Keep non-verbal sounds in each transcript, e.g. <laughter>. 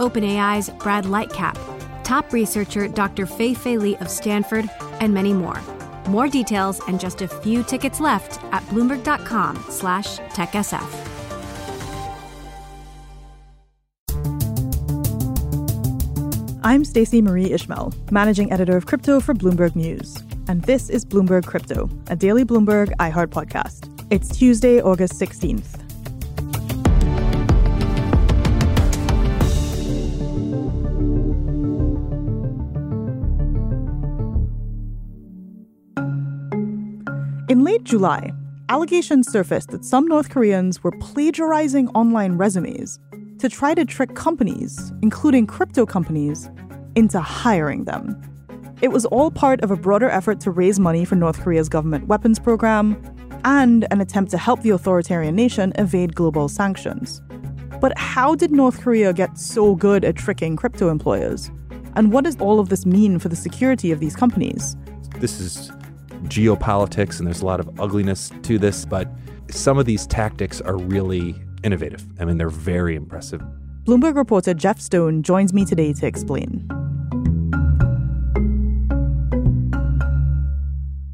OpenAI's Brad Lightcap, top researcher Dr. Fei Fei Li of Stanford, and many more. More details and just a few tickets left at bloomberg.com slash techsf. I'm Stacey Marie Ishmael, managing editor of crypto for Bloomberg News. And this is Bloomberg Crypto, a daily Bloomberg iHeart podcast. It's Tuesday, August 16th. Late July, allegations surfaced that some North Koreans were plagiarizing online resumes to try to trick companies, including crypto companies, into hiring them. It was all part of a broader effort to raise money for North Korea's government weapons program and an attempt to help the authoritarian nation evade global sanctions. But how did North Korea get so good at tricking crypto employers? And what does all of this mean for the security of these companies? This is geopolitics and there's a lot of ugliness to this, but some of these tactics are really innovative. I mean, they're very impressive. Bloomberg reporter Jeff Stone joins me today to explain.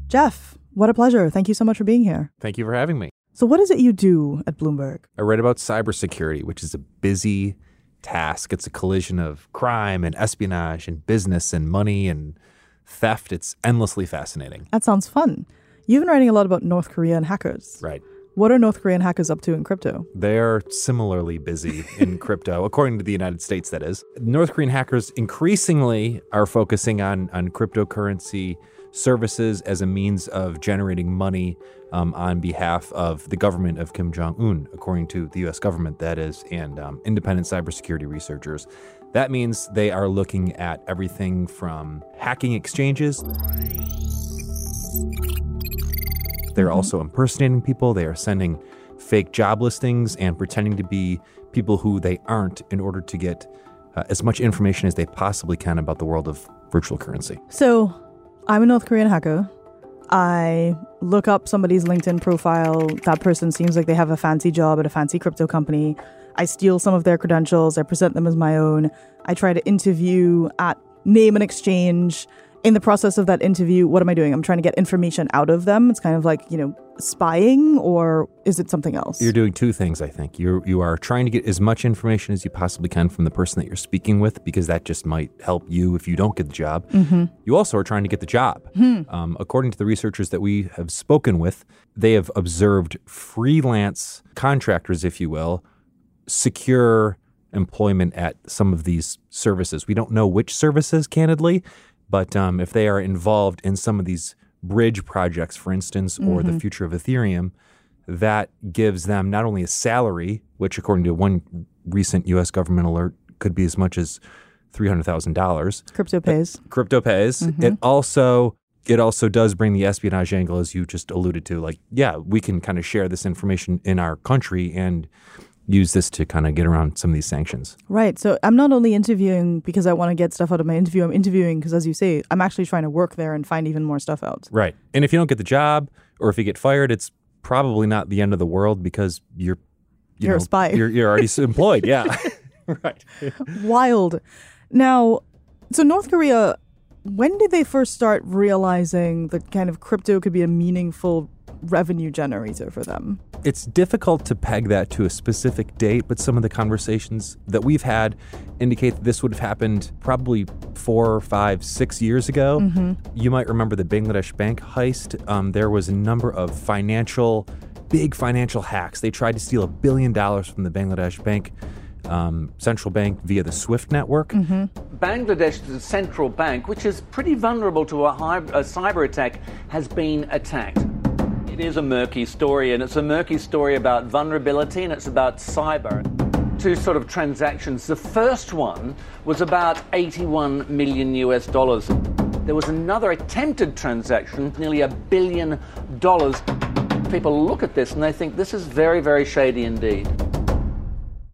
Jeff, what a pleasure. Thank you so much for being here. Thank you for having me. So, what is it you do at Bloomberg? I write about cybersecurity, which is a busy task. It's a collision of crime and espionage and business and money and theft. It's endlessly fascinating. That sounds fun. You've been writing a lot about North Korean hackers. Right. What are North Korean hackers up to in crypto? They're similarly busy in <laughs> crypto, according to the United States, that is. North Korean hackers increasingly are focusing on, on cryptocurrency services as a means of generating money um, on behalf of the government of Kim Jong un, according to the US government, that is, and um, independent cybersecurity researchers. That means they are looking at everything from hacking exchanges. They're also impersonating people. They are sending fake job listings and pretending to be people who they aren't in order to get uh, as much information as they possibly can about the world of virtual currency. So, I'm a North Korean hacker. I look up somebody's LinkedIn profile. That person seems like they have a fancy job at a fancy crypto company. I steal some of their credentials, I present them as my own. I try to interview at name and exchange. In the process of that interview, what am I doing? I'm trying to get information out of them. It's kind of like, you know, spying or is it something else? You're doing two things, I think. You you are trying to get as much information as you possibly can from the person that you're speaking with because that just might help you if you don't get the job. Mm-hmm. You also are trying to get the job. Mm-hmm. Um, according to the researchers that we have spoken with, they have observed freelance contractors, if you will, secure employment at some of these services. We don't know which services, candidly, but um, if they are involved in some of these bridge projects, for instance, or mm-hmm. the future of Ethereum, that gives them not only a salary, which, according to one recent U.S. government alert, could be as much as three hundred thousand dollars. Crypto pays. Crypto pays. Mm-hmm. It also it also does bring the espionage angle, as you just alluded to. Like, yeah, we can kind of share this information in our country and use this to kind of get around some of these sanctions. Right. So I'm not only interviewing because I want to get stuff out of my interview, I'm interviewing because, as you say, I'm actually trying to work there and find even more stuff out. Right. And if you don't get the job or if you get fired, it's probably not the end of the world because you're you are a spy. You're, you're already employed. Yeah. <laughs> right. Wild. Now, so North Korea, when did they first start realizing that kind of crypto could be a meaningful revenue generator for them. It's difficult to peg that to a specific date, but some of the conversations that we've had indicate that this would have happened probably four, five, six years ago. Mm-hmm. You might remember the Bangladesh bank heist. Um, there was a number of financial, big financial hacks. They tried to steal a billion dollars from the Bangladesh bank. Um, central bank via the SWIFT network. Mm-hmm. Bangladesh's central bank, which is pretty vulnerable to a, high, a cyber attack, has been attacked. It is a murky story, and it's a murky story about vulnerability and it's about cyber. Two sort of transactions. The first one was about 81 million US dollars. There was another attempted transaction, nearly a billion dollars. People look at this and they think this is very, very shady indeed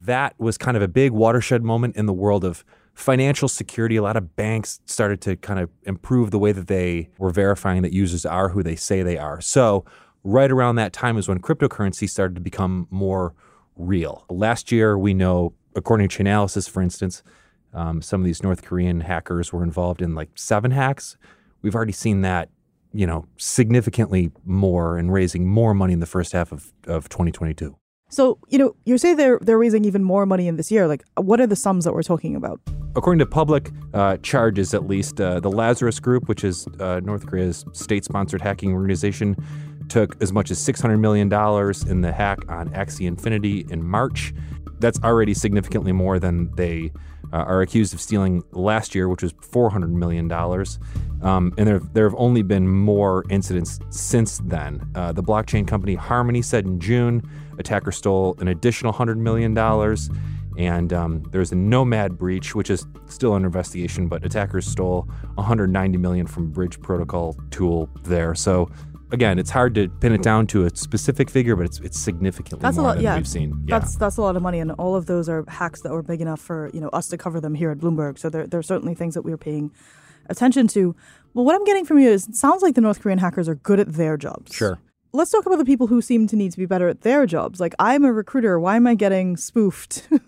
that was kind of a big watershed moment in the world of financial security. A lot of banks started to kind of improve the way that they were verifying that users are who they say they are. So, right around that time is when cryptocurrency started to become more real. Last year, we know, according to Chainalysis, for instance, um, some of these North Korean hackers were involved in like seven hacks. We've already seen that, you know, significantly more and raising more money in the first half of, of 2022. So, you know, you say they're they're raising even more money in this year. Like, what are the sums that we're talking about? According to public uh, charges, at least, uh, the Lazarus Group, which is uh, North Korea's state-sponsored hacking organization, took as much as $600 million in the hack on Axie Infinity in March. That's already significantly more than they uh, are accused of stealing last year, which was $400 million. Um, and there, there have only been more incidents since then. Uh, the blockchain company Harmony said in June attackers stole an additional $100 million. And um, there's a Nomad breach, which is still under investigation, but attackers stole 190 million from Bridge Protocol tool there. So again, it's hard to pin it down to a specific figure, but it's it's significantly that's more a lot, than yeah. we've seen. Yeah. That's that's a lot of money, and all of those are hacks that were big enough for you know us to cover them here at Bloomberg. So there there are certainly things that we are paying attention to. Well, what I'm getting from you is it sounds like the North Korean hackers are good at their jobs. Sure. Let's talk about the people who seem to need to be better at their jobs. Like I'm a recruiter. Why am I getting spoofed? <laughs>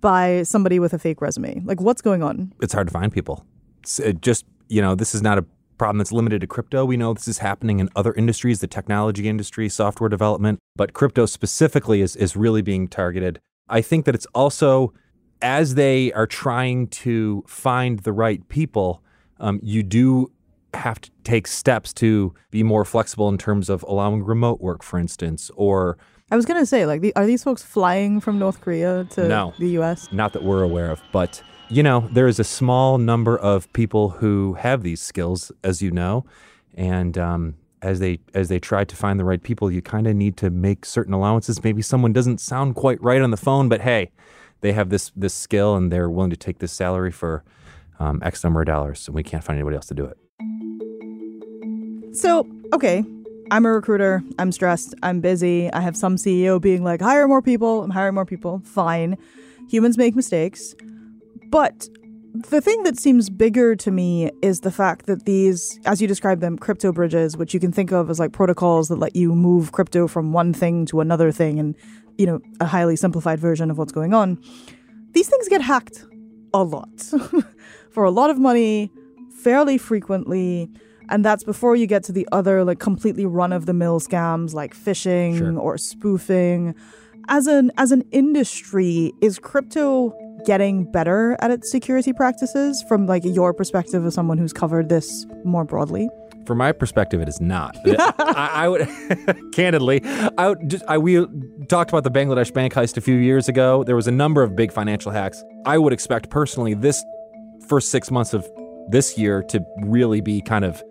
by somebody with a fake resume. Like, what's going on? It's hard to find people. It's it just, you know, this is not a problem that's limited to crypto. We know this is happening in other industries, the technology industry, software development, but crypto specifically is, is really being targeted. I think that it's also as they are trying to find the right people, um, you do have to take steps to be more flexible in terms of allowing remote work, for instance, or I was gonna say, like, the, are these folks flying from North Korea to no, the U.S.? Not that we're aware of, but you know, there is a small number of people who have these skills, as you know, and um, as they as they try to find the right people, you kind of need to make certain allowances. Maybe someone doesn't sound quite right on the phone, but hey, they have this this skill and they're willing to take this salary for um, X number of dollars, and we can't find anybody else to do it. So, okay, I'm a recruiter. I'm stressed. I'm busy. I have some CEO being like, hire more people. I'm hiring more people. Fine. Humans make mistakes. But the thing that seems bigger to me is the fact that these, as you describe them, crypto bridges, which you can think of as like protocols that let you move crypto from one thing to another thing and, you know, a highly simplified version of what's going on, these things get hacked a lot <laughs> for a lot of money, fairly frequently. And that's before you get to the other, like, completely run of the mill scams like phishing Sure. or spoofing. As an as an industry, is crypto getting better at its security practices from like your perspective as someone who's covered this more broadly? From my perspective, it is not. I, I would, <laughs> candidly, I would just, I, we talked about the Bangladesh bank heist a few years ago. There was a number of big financial hacks. I would expect personally this first six months of this year to really be kind of,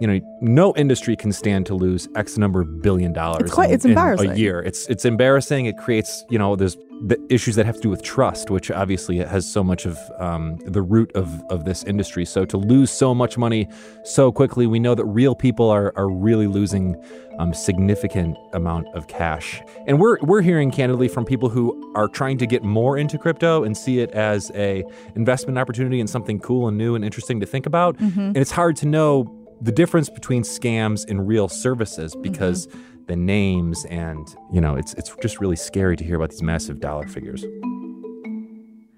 you know, no industry can stand to lose X number of billion dollars. It's quite- in- it's in embarrassing. A year. It's it's embarrassing. It creates, you know, there's the issues that have to do with trust, which obviously has so much of um, the root of, of this industry. So to lose so much money so quickly, we know that real people are, are really losing um, significant amount of cash. And we're we're hearing candidly from people who are trying to get more into crypto and see it as a investment opportunity and something cool and new and interesting to think about. And it's hard to know the difference between scams and real services because the names and you know it's it's just really scary to hear about these massive dollar figures.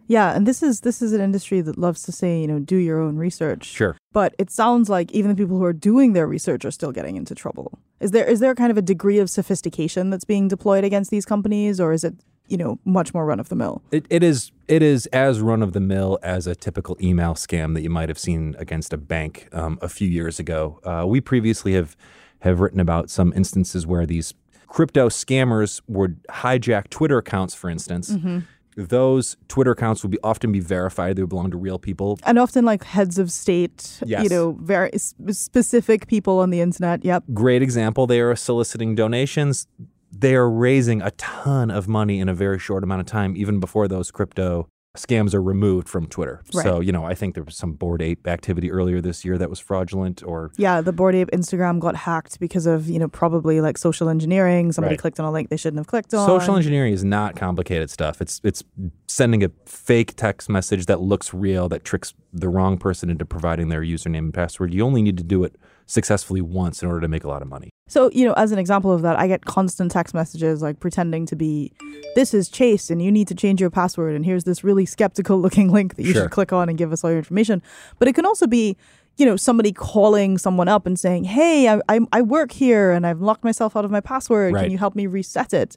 Yeah, and this is this is an industry that loves to say, you know, do your own research. Sure. But it sounds like even the people who are doing their research are still getting into trouble. Is there is there kind of a degree of sophistication that's being deployed against these companies, or is it you know much more run of the mill? It, it is it is as run of the mill as a typical email scam that you might have seen against a bank um, a few years ago. Uh, we previously have have written about some instances where these crypto scammers would hijack Twitter accounts, for instance. Mm-hmm. Those Twitter accounts would be often be verified; they would belong to real people. And often like heads of state, yes. you know, very specific people on the internet. Yep. Great example. They are soliciting donations. They are raising a ton of money in a very short amount of time, even before those crypto scams are removed from Twitter. So, you know, I think there was some Bored Ape activity earlier this year that was fraudulent or Yeah, the Bored Ape Instagram got hacked because of, you know, probably like social engineering. Somebody Right. clicked on a link they shouldn't have clicked on. Social engineering is not complicated stuff. It's it's sending a fake text message that looks real that tricks the wrong person into providing their username and password. You only need to do it successfully once in order to make a lot of money. So, you know, as an example of that, I get constant text messages like pretending to be, this is Chase and you need to change your password. And here's this really skeptical <laughs> looking link that you Sure. should click on and give us all your information. But it can also be, you know, somebody calling someone up and saying, hey, I, I, I work here and I've locked myself out of my password. Right. Can you help me reset it?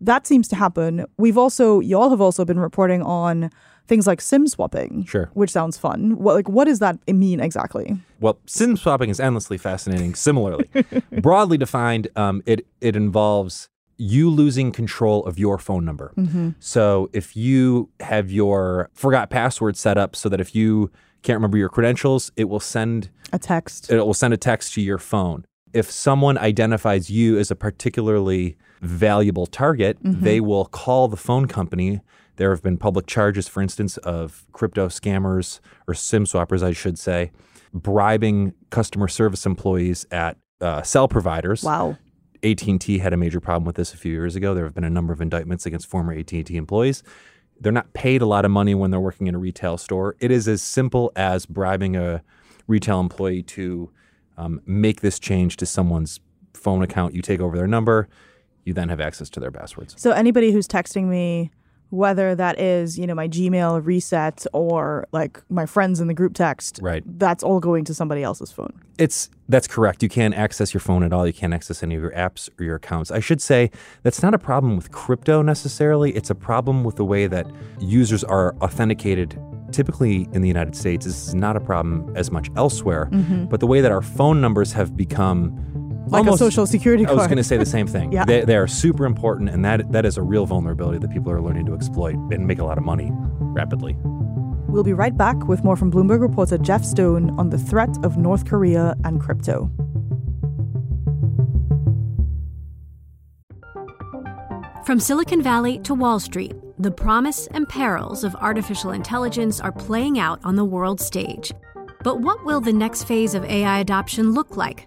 That seems to happen. We've also, y'all have also been reporting on things like SIM swapping, Sure. which sounds fun. What, like, what does that mean exactly? Well, SIM swapping is endlessly fascinating. Similarly, <laughs> broadly defined, um, it it involves you losing control of your phone number. So if you have your forgot password set up so that if you can't remember your credentials, it will send A text. it will send a text to your phone. If someone identifies you as a particularly valuable target, they will call the phone company. There have been public charges, for instance, of crypto scammers or SIM swappers, I should say, bribing customer service employees at uh, cell providers. wow. AT&T had a major problem with this a few years ago. There have been a number of indictments against former AT&T employees. They're not paid a lot of money when they're working in a retail store. It is as simple as bribing a retail employee to um, make this change to someone's phone account. You take over their number, you then have access to their passwords. So anybody who's texting me, whether that is, you know, my Gmail reset or like my friends in the group text, Right. that's all going to somebody else's phone. It's that's correct. You can't access your phone at all. You can't access any of your apps or your accounts. I should say that's not a problem with crypto necessarily. It's a problem with the way that users are authenticated. Typically in the United States, this is not a problem as much elsewhere. Mm-hmm. But the way that our phone numbers have become Like almost, a social security I was going to say the same thing. Yeah. They, they are super important, and that that is a real vulnerability that people are learning to exploit and make a lot of money rapidly. We'll be right back with more from Bloomberg reporter Jeff Stone on the threat of North Korea and crypto. From Silicon Valley to Wall Street, the promise and perils of artificial intelligence are playing out on the world stage. But what will the next phase of AI adoption look like?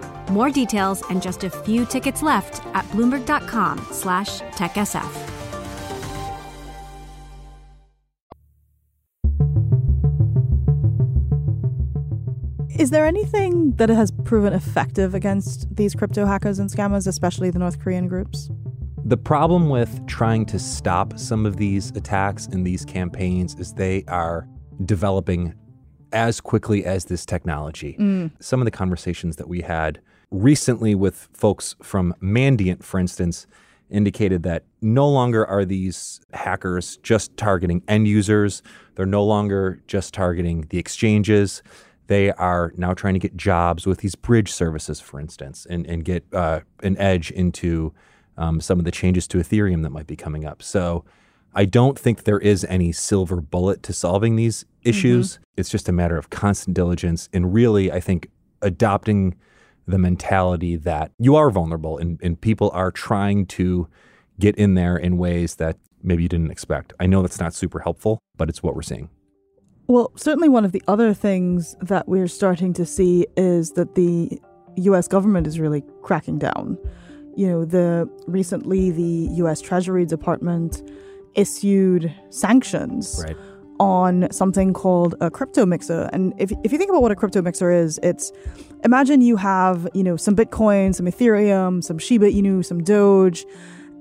More details and just a few tickets left at bloomberg.com slash techsf. Is there anything that has proven effective against these crypto hackers and scammers, especially the North Korean groups? The problem with trying to stop some of these attacks and these campaigns is they are developing as quickly as this technology. Mm. Some of the conversations that we had recently with folks from Mandiant, for instance, indicated that no longer are these hackers just targeting end users. They're no longer just targeting the exchanges. They are now trying to get jobs with these bridge services, for instance, and, and get uh, an edge into um, some of the changes to Ethereum that might be coming up. So I don't think there is any silver bullet to solving these issues. It's just a matter of constant diligence and really, I think, adopting the mentality that you are vulnerable and, and people are trying to get in there in ways that maybe you didn't expect. I know that's not super helpful, but it's what we're seeing. Well, certainly one of the other things that we're starting to see is that the US government is really cracking down. You know, the recently the US Treasury Department issued sanctions Right. on something called a crypto mixer. And if, if you think about what a crypto mixer is, it's imagine you have, you know, some Bitcoin, some Ethereum, some Shiba Inu, some Doge,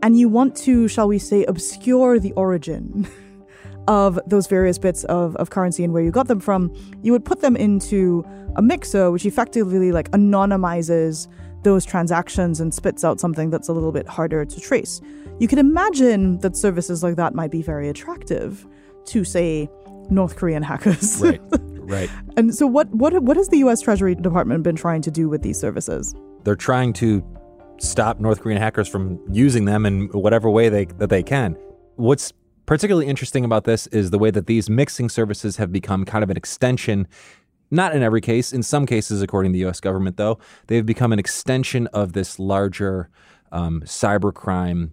and you want to, shall we say, obscure the origin <laughs> of those various bits of, of currency and where you got them from, you would put them into a mixer, which effectively like anonymizes those transactions and spits out something that's a little bit harder to trace. You can imagine that services like that might be very attractive to, say, North Korean hackers. Right. <laughs> right. and so, what, what, what has the US Treasury Department been trying to do with these services? They're trying to stop North Korean hackers from using them in whatever way they that they can. What's particularly interesting about this is the way that these mixing services have become kind of an extension not in every case. In some cases, according to the U.S. government, though, they've become an extension of this larger um, cybercrime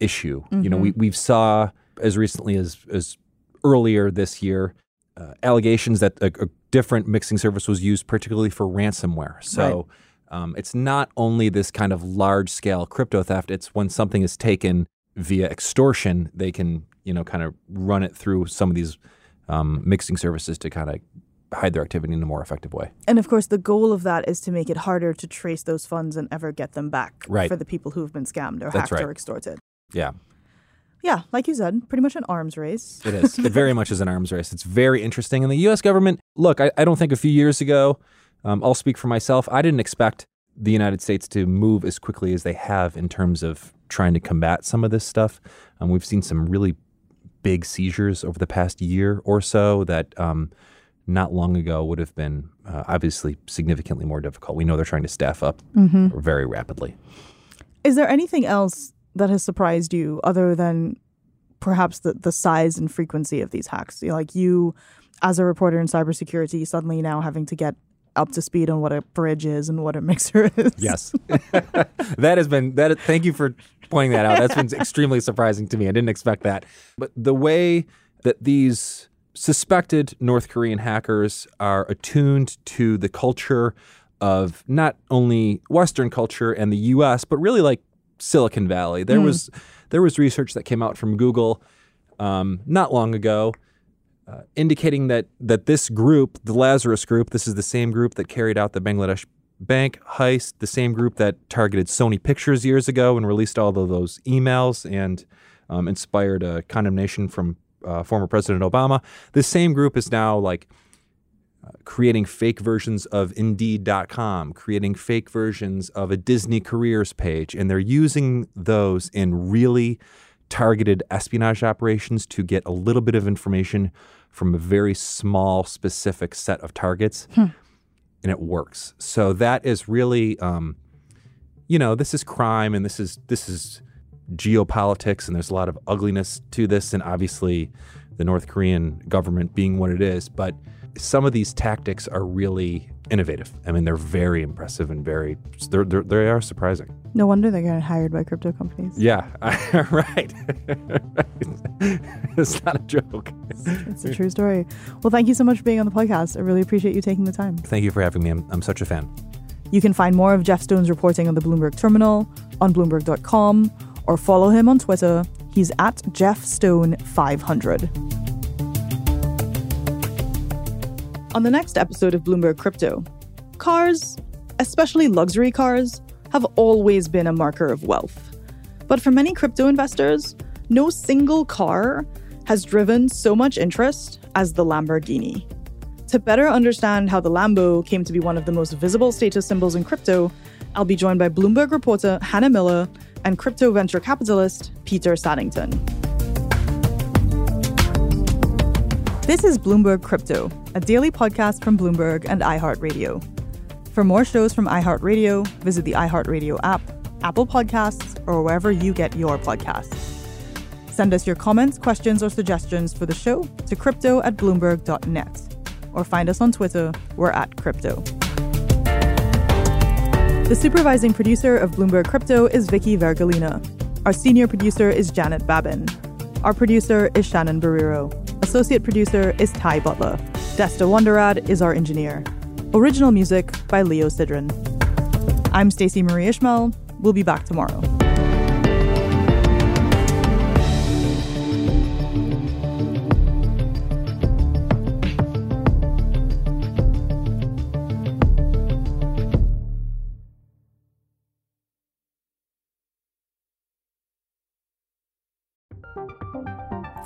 issue. You know, we we saw as recently as as earlier this year uh, allegations that a, a different mixing service was used, particularly for ransomware. So. Um, it's not only this kind of large scale crypto theft, it's when something is taken via extortion, they can, you know, kind of run it through some of these um, mixing services to kind of hide their activity in a more effective way. And of course, the goal of that is to make it harder to trace those funds and ever get them back Right. for the people who've been scammed or That's hacked right. or extorted. Yeah, Yeah, like you said, pretty much an arms race. it is. it very <laughs> much is an arms race. It's very interesting. And the U.S. government, look, I, I don't think a few years ago, um, I'll speak for myself, I didn't expect the United States to move as quickly as they have in terms of trying to combat some of this stuff. Um, we've seen some really big seizures over the past year or so that um, not long ago would have been uh, obviously significantly more difficult. We know they're trying to staff up very rapidly. Is there anything else that has surprised you other than perhaps the, the size and frequency of these hacks? You know, like you, as a reporter in cybersecurity, suddenly now having to get up to speed on what a bridge is and what a <laughs> mixer is. Yes, <laughs> that has been that. Thank you for pointing that out. That's been <laughs> extremely surprising to me. I didn't expect that. But the way that these suspected North Korean hackers are attuned to the culture of not only Western culture and the U.S., but really like Silicon Valley. There was there was research that came out from Google um, not long ago uh, indicating that that this group, the Lazarus Group, this is the same group that carried out the Bangladesh bank heist, the same group that targeted Sony Pictures years ago and released all of those emails and um, inspired a condemnation from uh, former President Obama. This same group is now like uh, creating fake versions of Indeed.com, creating fake versions of a Disney careers page, and they're using those in really targeted espionage operations to get a little bit of information from a very small, specific set of targets, and it works. So that is really, um, you know, this is crime, and this is this is geopolitics, and there's a lot of ugliness to this, and obviously, the North Korean government being what it is, but some of these tactics are really innovative. I mean, they're very impressive and very they're, they're they are surprising. No wonder they're getting hired by crypto companies. Yeah, <laughs> right. <laughs> it's not a joke. It's a true story. Well, thank you so much for being on the podcast. I really appreciate you taking the time. Thank you for having me. I'm, I'm such a fan. You can find more of Jeff Stone's reporting on the Bloomberg Terminal on Bloomberg.com or follow him on Twitter. He's at Jeff Stone 500. On the next episode of Bloomberg Crypto, cars, especially luxury cars, have always been a marker of wealth. But for many crypto investors, no single car has driven so much interest as the Lamborghini. To better understand how the Lambo came to be one of the most visible status symbols in crypto, I'll be joined by Bloomberg reporter Hannah Miller and crypto venture capitalist Peter Saddington. This is Bloomberg Crypto, a daily podcast from Bloomberg and iHeartRadio. For more shows from iHeartRadio, visit the iHeartRadio app, Apple Podcasts, or wherever you get your podcasts. Send us your comments, questions, or suggestions for the show to crypto at bloomberg.net or find us on Twitter. We're at crypto. The supervising producer of Bloomberg Crypto is Vicky Vergolina. Our senior producer is Janet Babin. Our producer is Shannon Barrero. Associate producer is Ty Butler. Desta Wonderad is our engineer. Original music by Leo Sidran. I'm Stacey Marie Ishmael. We'll be back tomorrow.